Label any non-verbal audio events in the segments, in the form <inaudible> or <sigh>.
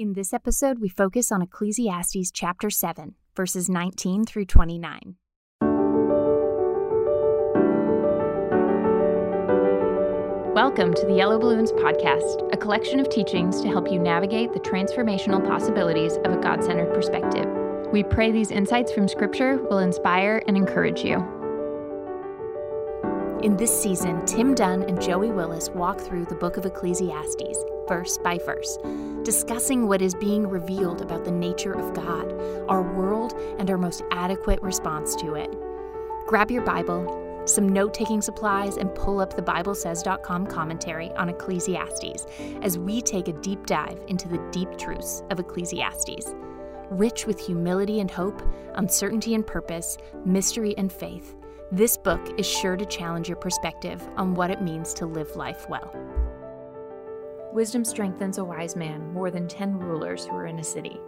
In this episode, we focus on Ecclesiastes chapter 7, verses 19 through 29. Welcome to the Yellow Balloons Podcast, a collection of teachings to help you navigate the transformational possibilities of a God centered perspective. We pray these insights from Scripture will inspire and encourage you. In this season, Tim Dunn and Joey Willis walk through the book of Ecclesiastes, verse by verse, discussing what is being revealed about the nature of God, our world, and our most adequate response to it. Grab your Bible, some note taking supplies, and pull up the BibleSays.com commentary on Ecclesiastes as we take a deep dive into the deep truths of Ecclesiastes. Rich with humility and hope, uncertainty and purpose, mystery and faith this book is sure to challenge your perspective on what it means to live life well. Wisdom strengthens a wise man more than ten rulers who are in a city.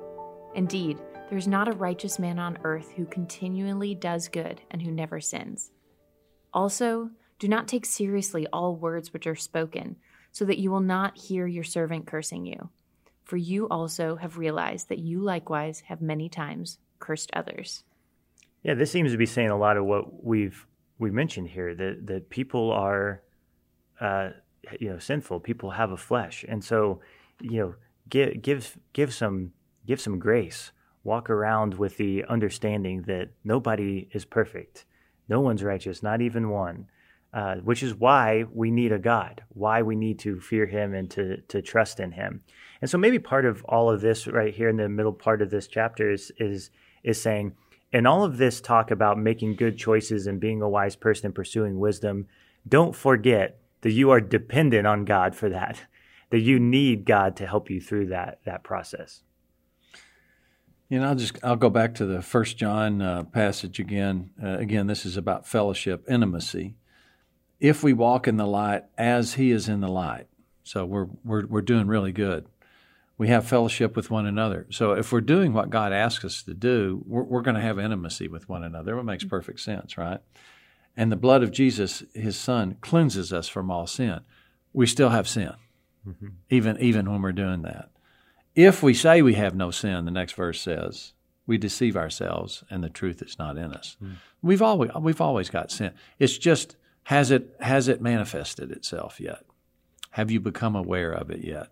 Indeed, there is not a righteous man on earth who continually does good and who never sins. Also, do not take seriously all words which are spoken, so that you will not hear your servant cursing you. For you also have realized that you likewise have many times cursed others. Yeah, this seems to be saying a lot of what we've we mentioned here that that people are, uh, you know, sinful. People have a flesh, and so you know, give give give some give some grace. Walk around with the understanding that nobody is perfect, no one's righteous, not even one. Uh, which is why we need a God, why we need to fear Him and to to trust in Him. And so maybe part of all of this right here in the middle part of this chapter is is is saying and all of this talk about making good choices and being a wise person and pursuing wisdom, don't forget that you are dependent on God for that, <laughs> that you need God to help you through that, that process. You know, I'll just I'll go back to the First John uh, passage again. Uh, again, this is about fellowship, intimacy. If we walk in the light as He is in the light, so we're we're we're doing really good we have fellowship with one another. So if we're doing what God asks us to do, we're, we're going to have intimacy with one another. It makes perfect sense, right? And the blood of Jesus, His Son, cleanses us from all sin. We still have sin, mm-hmm. even even when we're doing that. If we say we have no sin, the next verse says, we deceive ourselves, and the truth is not in us. Mm. We've always we've always got sin. It's just has it has it manifested itself yet? Have you become aware of it yet?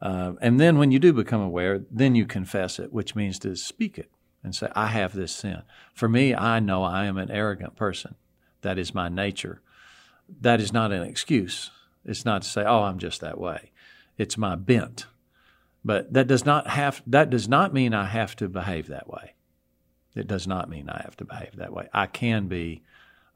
Uh, and then when you do become aware, then you confess it, which means to speak it and say, I have this sin. For me, I know I am an arrogant person. That is my nature. That is not an excuse. It's not to say, oh, I'm just that way. It's my bent. But that does not have that does not mean I have to behave that way. It does not mean I have to behave that way. I can be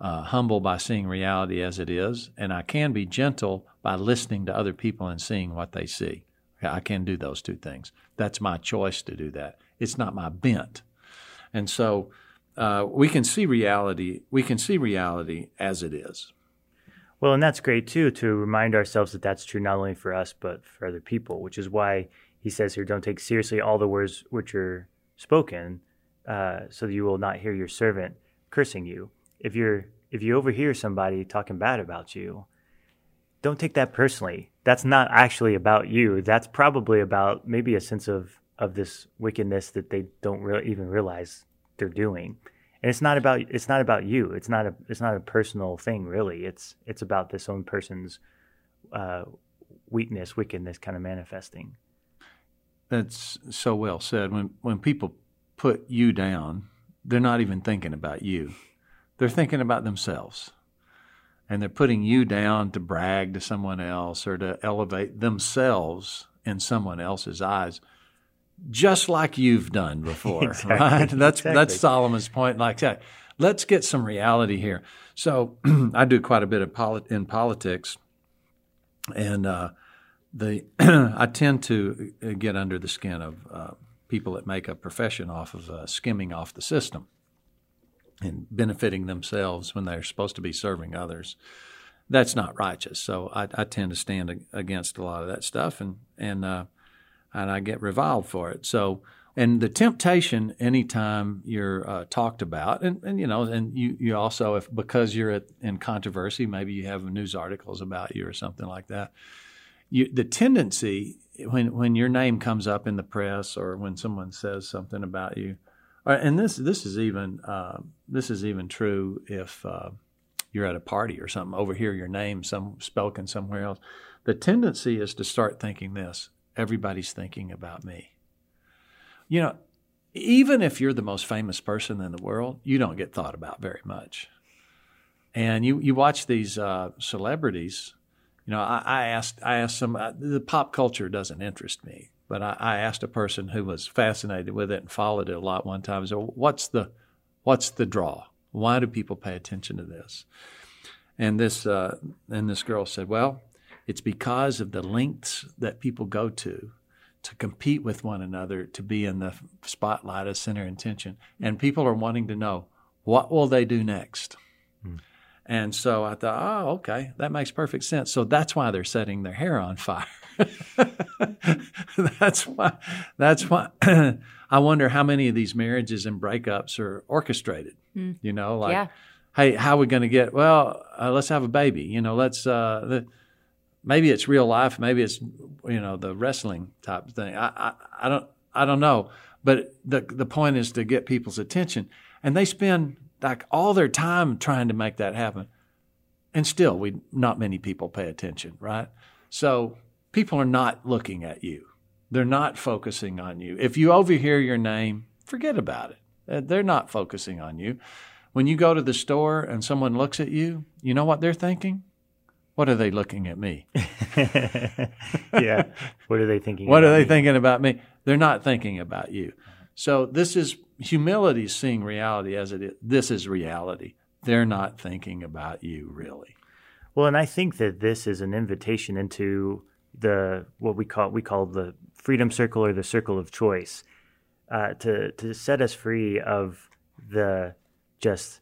uh, humble by seeing reality as it is, and I can be gentle by listening to other people and seeing what they see. I can do those two things. That's my choice to do that. It's not my bent. And so uh, we can see reality. We can see reality as it is. Well, and that's great too to remind ourselves that that's true not only for us but for other people. Which is why he says here, "Don't take seriously all the words which are spoken, uh, so that you will not hear your servant cursing you." If you're if you overhear somebody talking bad about you, don't take that personally. That's not actually about you. That's probably about maybe a sense of of this wickedness that they don't really even realize they're doing. And it's not about it's not about you. It's not a it's not a personal thing really. It's it's about this own person's uh, weakness, wickedness kind of manifesting. That's so well said. When when people put you down, they're not even thinking about you. They're thinking about themselves and they're putting you down to brag to someone else or to elevate themselves in someone else's eyes just like you've done before <laughs> exactly. right that's exactly. that's solomon's point like that let's get some reality here so <clears throat> i do quite a bit of polit- in politics and uh, the <clears throat> i tend to uh, get under the skin of uh, people that make a profession off of uh, skimming off the system and benefiting themselves when they're supposed to be serving others. That's not righteous. So I, I tend to stand against a lot of that stuff, and and uh, and I get reviled for it. So and the temptation anytime you're uh, talked about, and, and you know, and you you also if because you're at, in controversy, maybe you have news articles about you or something like that. you, the tendency when when your name comes up in the press or when someone says something about you, or, and this this is even uh, this is even true if uh, you're at a party or something, overhear your name some spoken somewhere else. The tendency is to start thinking this: everybody's thinking about me. You know, even if you're the most famous person in the world, you don't get thought about very much. And you you watch these uh, celebrities you know, I, I asked I asked some uh, the pop culture doesn't interest me, but I, I, asked a person who was fascinated with it and followed it a lot one time. So, what's the what's the draw? Why do people pay attention to this? And this uh, and this girl said, well, it's because of the lengths that people go to to compete with one another to be in the spotlight as center intention, and people are wanting to know what will they do next. Mm. And so I thought, oh, okay, that makes perfect sense. So that's why they're setting their hair on fire. <laughs> that's why. That's why. <clears throat> I wonder how many of these marriages and breakups are orchestrated. Mm. You know, like, yeah. hey, how are we going to get? Well, uh, let's have a baby. You know, let's. Uh, the, maybe it's real life. Maybe it's you know the wrestling type thing. I, I I don't I don't know. But the the point is to get people's attention, and they spend like all their time trying to make that happen. And still, we not many people pay attention, right? So people are not looking at you. They're not focusing on you. If you overhear your name, forget about it. Uh, they're not focusing on you. When you go to the store and someone looks at you, you know what they're thinking? What are they looking at me? <laughs> yeah. What are they thinking? what are they me? thinking about me? They're not thinking about you. So this is humility seeing reality as it is. This is reality. They're not thinking about you really. Well, and I think that this is an invitation into the what we call we call the freedom circle or the circle of choice, uh, to to set us free of the just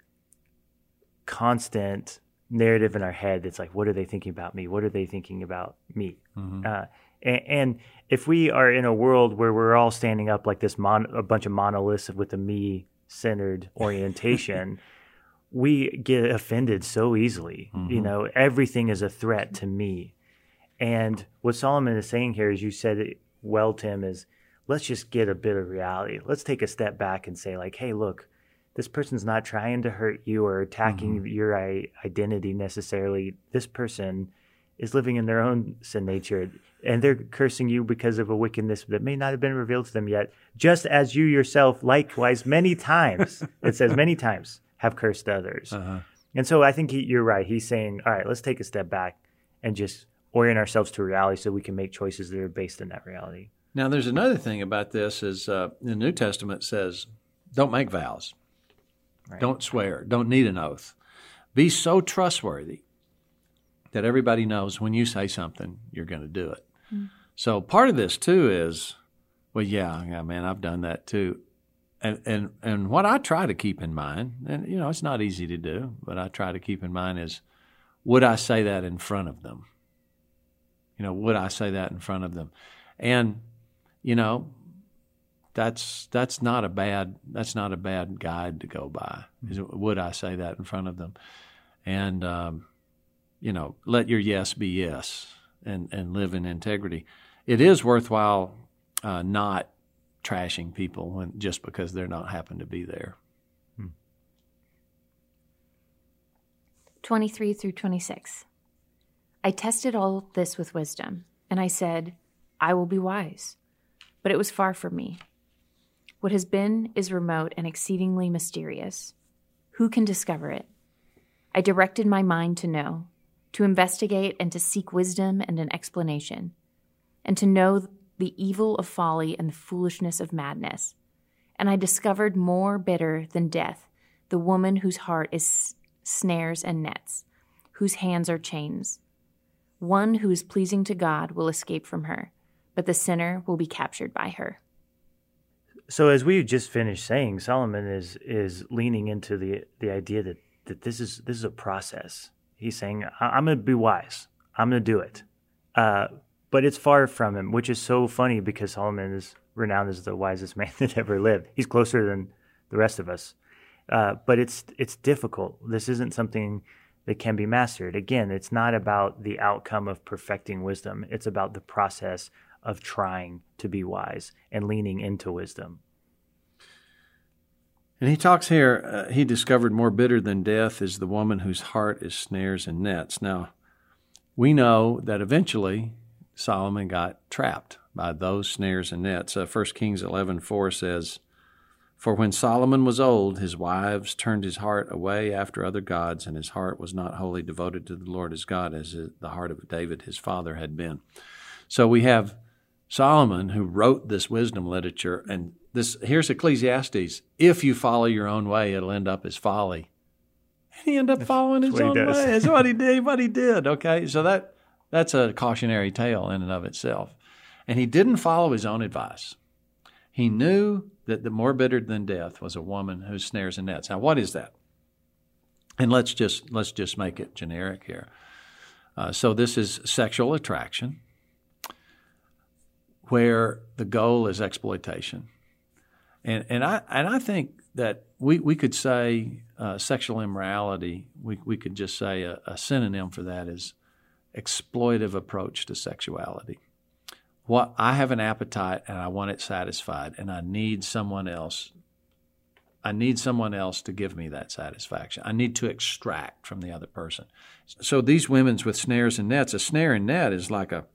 constant narrative in our head that's like, what are they thinking about me? What are they thinking about me? Mm-hmm. Uh, and, and, if we are in a world where we're all standing up like this, mon- a bunch of monoliths with a me centered <laughs> orientation, we get offended so easily. Mm-hmm. You know, everything is a threat to me. And what Solomon is saying here, as you said it well, Tim, is let's just get a bit of reality. Let's take a step back and say, like, hey, look, this person's not trying to hurt you or attacking mm-hmm. your identity necessarily. This person is living in their own sin nature and they're cursing you because of a wickedness that may not have been revealed to them yet just as you yourself likewise many times it says many times have cursed others uh-huh. and so i think he, you're right he's saying all right let's take a step back and just orient ourselves to reality so we can make choices that are based in that reality now there's another thing about this is uh, the new testament says don't make vows right. don't swear don't need an oath be so trustworthy that everybody knows when you say something, you're going to do it. Mm. So part of this too is, well, yeah, yeah, man, I've done that too. And, and and what I try to keep in mind, and you know, it's not easy to do, but I try to keep in mind is, would I say that in front of them? You know, would I say that in front of them? And you know, that's that's not a bad that's not a bad guide to go by. Is, would I say that in front of them? And um, you know, let your yes be yes and, and live in integrity. It is worthwhile uh, not trashing people when, just because they're not happen to be there. Hmm. 23 through 26. I tested all this with wisdom, and I said, I will be wise. But it was far from me. What has been is remote and exceedingly mysterious. Who can discover it? I directed my mind to know to investigate and to seek wisdom and an explanation, and to know the evil of folly and the foolishness of madness. And I discovered more bitter than death the woman whose heart is snares and nets, whose hands are chains. One who is pleasing to God will escape from her, but the sinner will be captured by her. So as we just finished saying, Solomon is is leaning into the the idea that, that this is this is a process He's saying, I'm going to be wise. I'm going to do it. Uh, but it's far from him, which is so funny because Solomon is renowned as the wisest man <laughs> that ever lived. He's closer than the rest of us. Uh, but it's it's difficult. This isn't something that can be mastered. Again, it's not about the outcome of perfecting wisdom, it's about the process of trying to be wise and leaning into wisdom. And he talks here, uh, he discovered more bitter than death is the woman whose heart is snares and nets. Now, we know that eventually Solomon got trapped by those snares and nets. Uh, 1 Kings 11:4 says, "For when Solomon was old, his wives turned his heart away after other gods, and his heart was not wholly devoted to the Lord his God, as the heart of David his father had been." So we have Solomon who wrote this wisdom literature, and this here's Ecclesiastes: "If you follow your own way, it'll end up as folly." he ended up following his own way. That's what he <laughs> did. What he did. Okay, so that that's a cautionary tale in and of itself. And he didn't follow his own advice. He knew that the more bitter than death was a woman who snares and nets. Now, what is that? And let's just let's just make it generic here. Uh, so this is sexual attraction, where the goal is exploitation, and and I and I think that we we could say uh, sexual immorality. We we could just say a, a synonym for that is exploitive approach to sexuality. What I have an appetite and I want it satisfied, and I need someone else. I need someone else to give me that satisfaction. I need to extract from the other person. So these women's with snares and nets, a snare and net is like a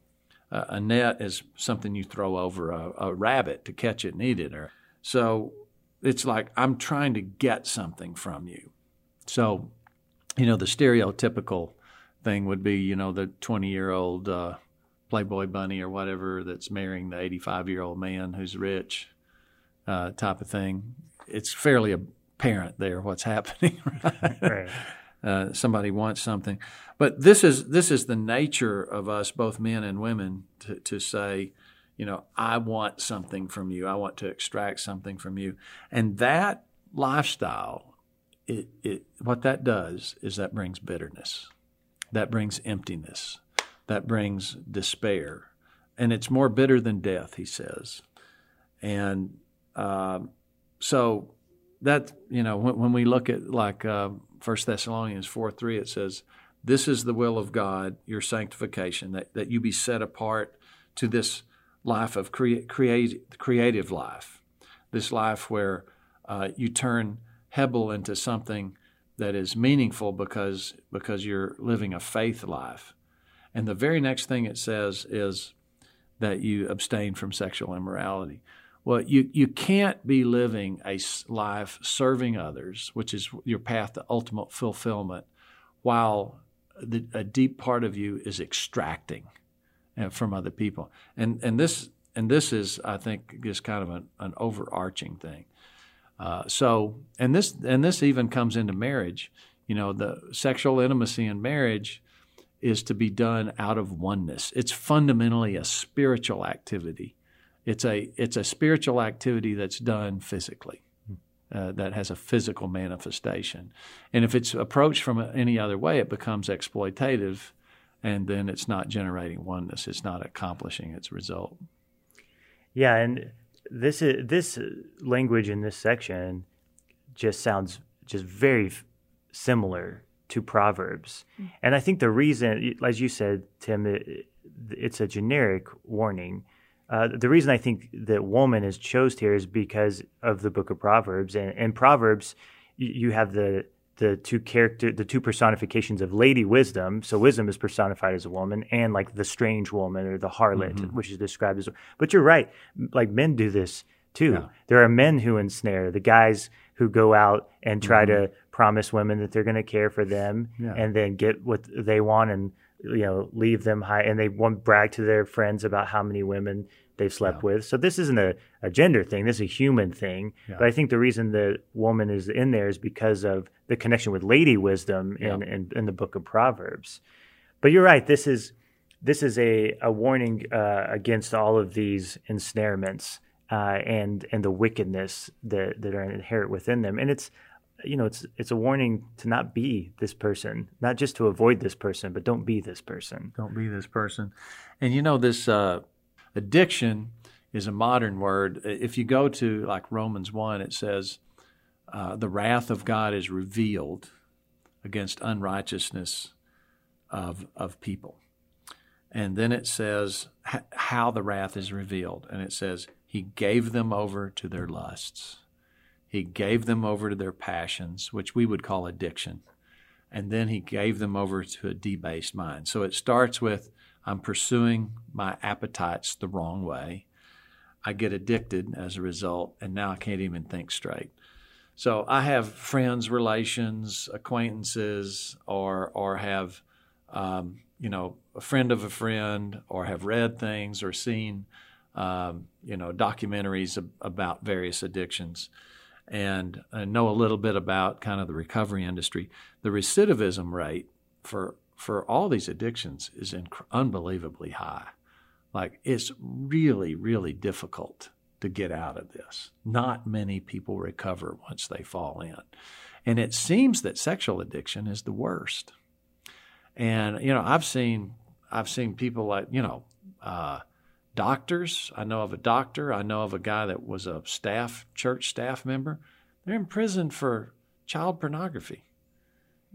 a net is something you throw over a, a rabbit to catch it and eat it. Or so it's like I'm trying to get something from you. So, you know, the stereotypical thing would be, you know, the 20 year old uh, Playboy bunny or whatever that's marrying the 85 year old man who's rich uh, type of thing. It's fairly apparent there what's <laughs> happening. Right? right. Uh, somebody wants something, but this is this is the nature of us, both men and women, to, to say, you know, I want something from you. I want to extract something from you, and that lifestyle, it, it what that does is that brings bitterness that brings emptiness, that brings despair. And it's more bitter than death, he says. And uh, so that, you know, when, when we look at like uh, 1 Thessalonians 4 3, it says, This is the will of God, your sanctification, that, that you be set apart to this life of crea- create, creative life, this life where uh, you turn Hebel into something that is meaningful because because you're living a faith life. And the very next thing it says is that you abstain from sexual immorality. Well, you, you can't be living a life serving others, which is your path to ultimate fulfillment, while the, a deep part of you is extracting uh, from other people. And and this and this is, I think, just kind of an, an overarching thing. Uh, so, and this and this even comes into marriage. You know, the sexual intimacy in marriage is to be done out of oneness. It's fundamentally a spiritual activity. It's a it's a spiritual activity that's done physically. Uh, that has a physical manifestation. And if it's approached from any other way, it becomes exploitative, and then it's not generating oneness. It's not accomplishing its result. Yeah, and this is this language in this section just sounds just very similar to Proverbs, mm-hmm. and I think the reason, as you said, Tim, it, it's a generic warning. Uh, the reason I think that woman is chosen here is because of the book of Proverbs, and in Proverbs, you, you have the the two character the two personifications of lady wisdom so wisdom is personified as a woman and like the strange woman or the harlot mm-hmm. which is described as but you're right like men do this too yeah. there are men who ensnare the guys who go out and try mm-hmm. to promise women that they're going to care for them yeah. and then get what they want and you know leave them high and they want brag to their friends about how many women they've slept yeah. with. So this isn't a, a gender thing. This is a human thing. Yeah. But I think the reason the woman is in there is because of the connection with lady wisdom in, in, in, the book of Proverbs. But you're right. This is this is a, a warning uh, against all of these ensnarements uh, and and the wickedness that, that are inherent within them. And it's you know it's it's a warning to not be this person, not just to avoid this person, but don't be this person. Don't be this person. And you know this uh, Addiction is a modern word. If you go to like Romans 1, it says, uh, the wrath of God is revealed against unrighteousness of, of people. And then it says how the wrath is revealed. And it says, He gave them over to their lusts. He gave them over to their passions, which we would call addiction. And then He gave them over to a debased mind. So it starts with, I'm pursuing my appetites the wrong way. I get addicted as a result, and now I can't even think straight. So I have friends, relations, acquaintances, or or have um, you know a friend of a friend, or have read things or seen um, you know documentaries ab- about various addictions, and I know a little bit about kind of the recovery industry. The recidivism rate for for all these addictions is inc- unbelievably high. Like it's really, really difficult to get out of this. Not many people recover once they fall in. And it seems that sexual addiction is the worst. And you know, I've seen I've seen people like, you know, uh, doctors. I know of a doctor. I know of a guy that was a staff, church staff member. They're in prison for child pornography.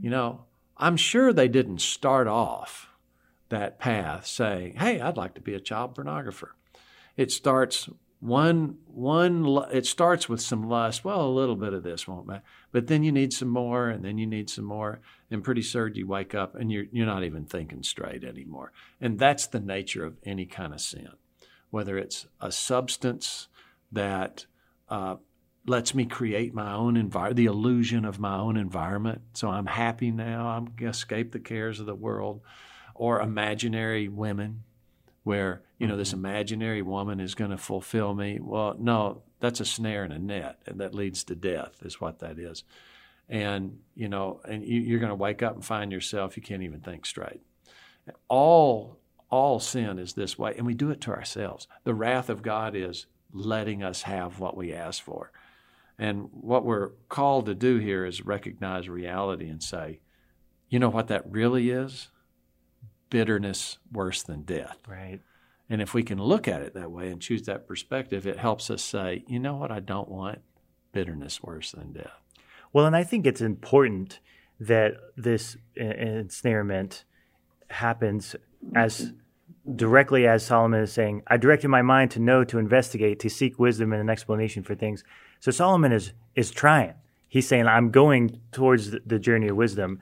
You know, I'm sure they didn't start off that path saying, "Hey, I'd like to be a child pornographer." It starts one one it starts with some lust. Well, a little bit of this won't matter, but then you need some more, and then you need some more, and pretty soon you wake up and you're you're not even thinking straight anymore. And that's the nature of any kind of sin, whether it's a substance that uh, lets me create my own environment, the illusion of my own environment. So I'm happy now. I'm gonna escape the cares of the world or imaginary women where you know this mm-hmm. imaginary woman is going to fulfill me well no that's a snare and a net and that leads to death is what that is and you know and you, are going to wake up and find yourself you can't even think straight all all sin is this way and we do it to ourselves the wrath of god is letting us have what we ask for and what we're called to do here is recognize reality and say you know what that really is bitterness worse than death. Right. And if we can look at it that way and choose that perspective, it helps us say, you know what, I don't want bitterness worse than death. Well, and I think it's important that this ensnarement happens as directly as Solomon is saying, I directed my mind to know, to investigate, to seek wisdom and an explanation for things. So Solomon is is trying. He's saying, I'm going towards the journey of wisdom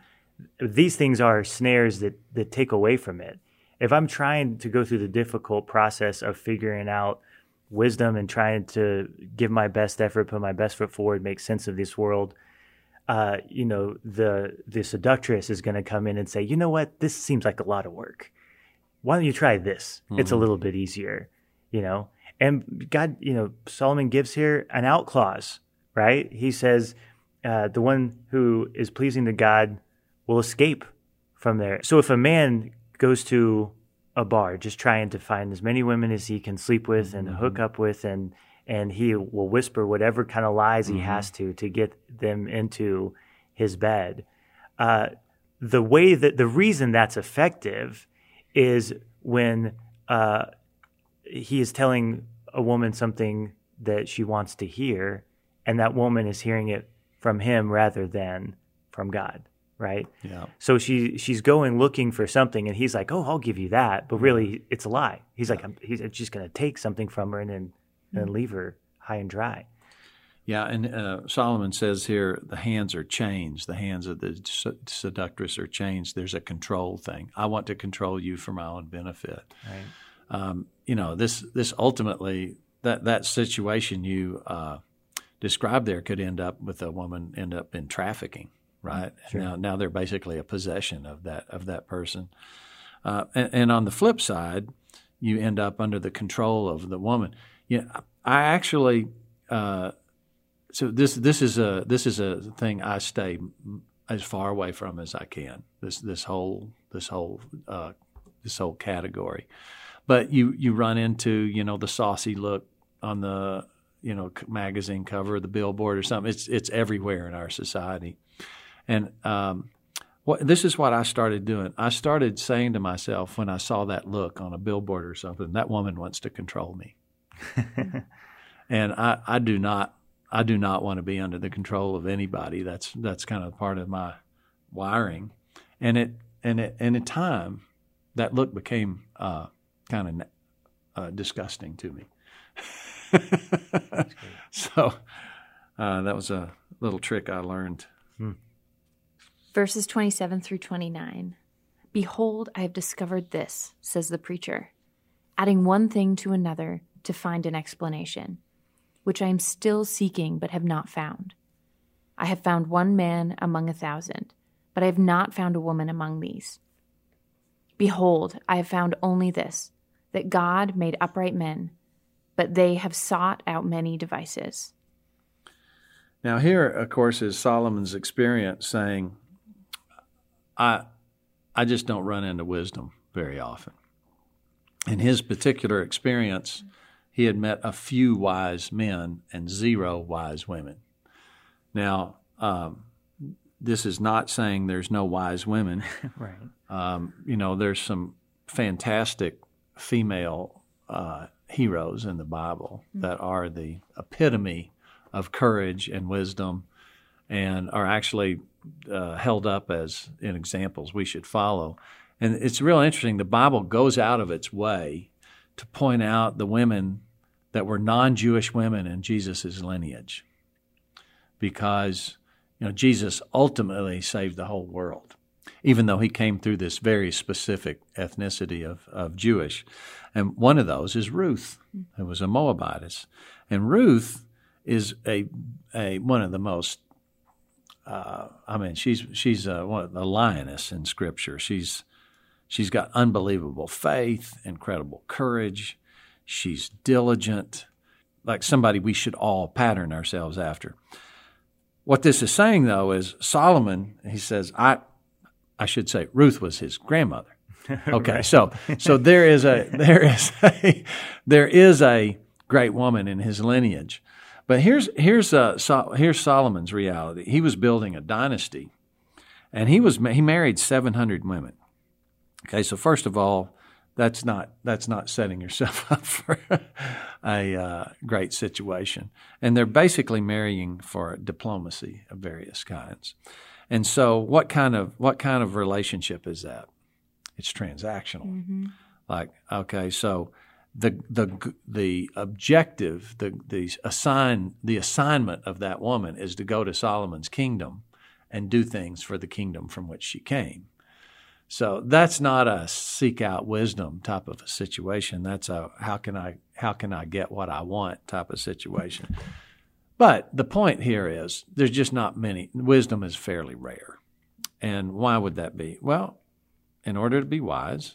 these things are snares that that take away from it. If I'm trying to go through the difficult process of figuring out wisdom and trying to give my best effort, put my best foot forward, make sense of this world, uh, you know, the the seductress is going to come in and say, you know what, this seems like a lot of work. Why don't you try this? Mm-hmm. It's a mm-hmm. little bit easier, you know. And God, you know, Solomon gives here an out clause, right? He says, uh, the one who is pleasing to God will escape from there. So if a man goes to a bar just trying to find as many women as he can sleep with and mm-hmm. hook up with and and he will whisper whatever kind of lies mm-hmm. he has to to get them into his bed. Uh, the way that the reason that's effective is when uh, he is telling a woman something that she wants to hear, and that woman is hearing it from him rather than from God right? Yeah. So she she's going looking for something, and he's like, "Oh, I'll give you that," but really, it's a lie. He's yeah. like, I'm, "He's just going to take something from her and then mm-hmm. and leave her high and dry." Yeah, and uh, Solomon says here the hands are changed. The hands of the seductress are changed. There's a control thing. I want to control you for my own benefit. Right. Um, you know, this this ultimately that that situation you uh, described there could end up with a woman end up in trafficking right? Sure. Now, now they're basically a possession of that of that person. Uh, and, and, on the flip side, you end up under the control of the woman. You know, I actually, uh, so this this is a this is a thing I stay as far away from as I can. This this whole this whole uh, this whole category. But you you run into you know the saucy look on the you know magazine cover, the billboard or something. It's it's everywhere in our society. And um, what, this is what I started doing. I started saying to myself when I saw that look on a billboard or something, that woman wants to control me. <laughs> and I, I do not I do not want to be under the control of anybody. That's that's kind of part of my wiring, and it and it and in time, that look became uh, kind of uh, disgusting to me. <laughs> so uh, that was a little trick I learned. Hmm. Verses 27 through 29. Behold, I have discovered this, says the preacher, adding one thing to another to find an explanation, which I am still seeking but have not found. I have found one man among a thousand, but I have not found a woman among these. Behold, I have found only this that God made upright men, but they have sought out many devices. Now, here, of course, is Solomon's experience saying, I, I just don't run into wisdom very often. In his particular experience, he had met a few wise men and zero wise women. Now, um, this is not saying there's no wise women. <laughs> right. Um, you know, there's some fantastic female uh, heroes in the Bible mm-hmm. that are the epitome of courage and wisdom and are actually uh, held up as in examples we should follow. And it's real interesting. The Bible goes out of its way to point out the women that were non Jewish women in Jesus' lineage because you know, Jesus ultimately saved the whole world, even though he came through this very specific ethnicity of, of Jewish. And one of those is Ruth, who was a Moabitess. And Ruth is a, a one of the most uh, I mean, she's she's a, a lioness in Scripture. She's she's got unbelievable faith, incredible courage. She's diligent, like somebody we should all pattern ourselves after. What this is saying, though, is Solomon. He says, "I, I should say, Ruth was his grandmother." <laughs> Okay, so so there is a there is a there is a great woman in his lineage, but here's here's uh, so, here's Solomon's reality. He was building a dynasty, and he was he married seven hundred women. Okay, so first of all, that's not that's not setting yourself <laughs> up for a uh, great situation. And they're basically marrying for diplomacy of various kinds. And so, what kind of what kind of relationship is that? It's transactional. Mm-hmm. Like, okay, so the the the objective, the the assign the assignment of that woman is to go to Solomon's kingdom and do things for the kingdom from which she came. So that's not a seek out wisdom type of a situation. That's a how can I how can I get what I want type of situation. But the point here is there's just not many wisdom is fairly rare. And why would that be? Well, in order to be wise,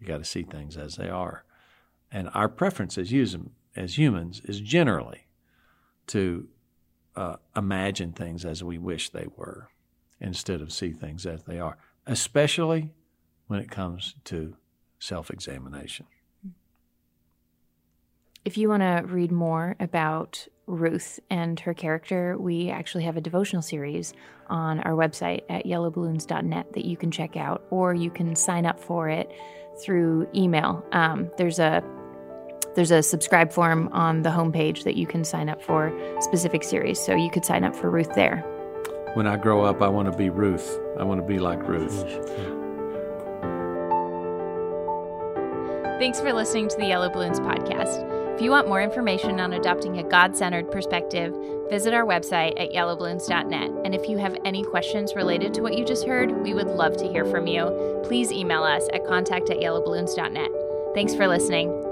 you got to see things as they are. And our preference as, as humans is generally to uh, imagine things as we wish they were instead of see things as they are especially when it comes to self examination. If you want to read more about Ruth and her character, we actually have a devotional series on our website at yellowballoons.net that you can check out, or you can sign up for it through email. Um, there's a there's a subscribe form on the homepage that you can sign up for specific series. So you could sign up for Ruth there when I grow up, I want to be Ruth. I want to be like Ruth. Thanks for listening to the Yellow Balloons podcast. If you want more information on adopting a God centered perspective, visit our website at yellowballoons.net. And if you have any questions related to what you just heard, we would love to hear from you. Please email us at contact at yellowballoons.net. Thanks for listening.